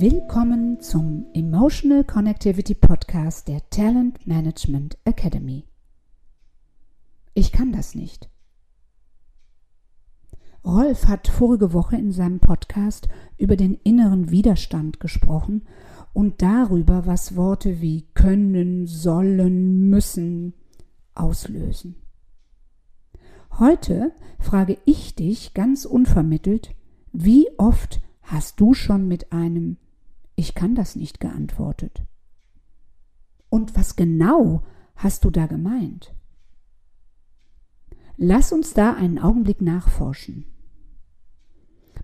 Willkommen zum Emotional Connectivity Podcast der Talent Management Academy. Ich kann das nicht. Rolf hat vorige Woche in seinem Podcast über den inneren Widerstand gesprochen und darüber, was Worte wie können, sollen, müssen auslösen. Heute frage ich dich ganz unvermittelt, wie oft hast du schon mit einem Ich kann das nicht geantwortet? Und was genau hast du da gemeint? Lass uns da einen Augenblick nachforschen.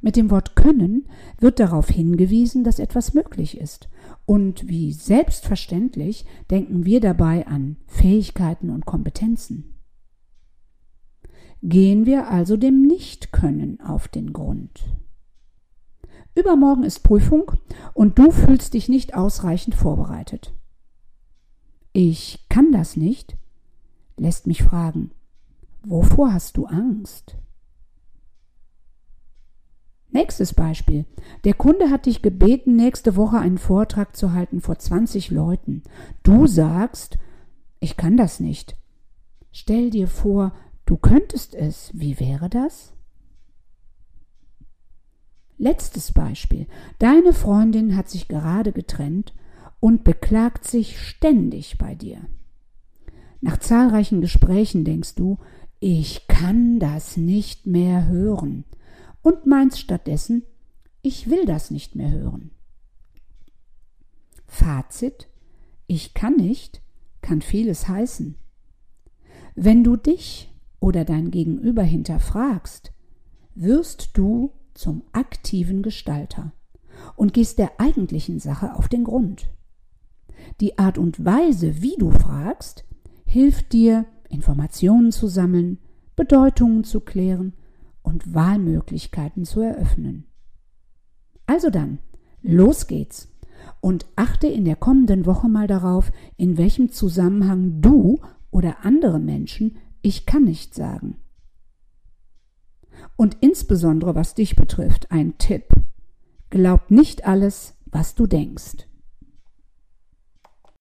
Mit dem Wort können wird darauf hingewiesen, dass etwas möglich ist. Und wie selbstverständlich denken wir dabei an Fähigkeiten und Kompetenzen. Gehen wir also dem Nichtkönnen auf den Grund. Übermorgen ist Prüfung und du fühlst dich nicht ausreichend vorbereitet. Ich kann das nicht, lässt mich fragen, wovor hast du Angst? Nächstes Beispiel. Der Kunde hat dich gebeten, nächste Woche einen Vortrag zu halten vor 20 Leuten. Du sagst, ich kann das nicht. Stell dir vor, du könntest es. Wie wäre das? Letztes Beispiel. Deine Freundin hat sich gerade getrennt und beklagt sich ständig bei dir. Nach zahlreichen Gesprächen denkst du, ich kann das nicht mehr hören und meinst stattdessen, ich will das nicht mehr hören. Fazit, ich kann nicht, kann vieles heißen. Wenn du dich oder dein Gegenüber hinterfragst, wirst du zum aktiven Gestalter und gehst der eigentlichen Sache auf den Grund. Die Art und Weise, wie du fragst, hilft dir, Informationen zu sammeln, Bedeutungen zu klären und Wahlmöglichkeiten zu eröffnen. Also dann, los geht's und achte in der kommenden Woche mal darauf, in welchem Zusammenhang du oder andere Menschen ich kann nicht sagen. Und insbesondere was dich betrifft, ein Tipp. Glaub nicht alles, was du denkst.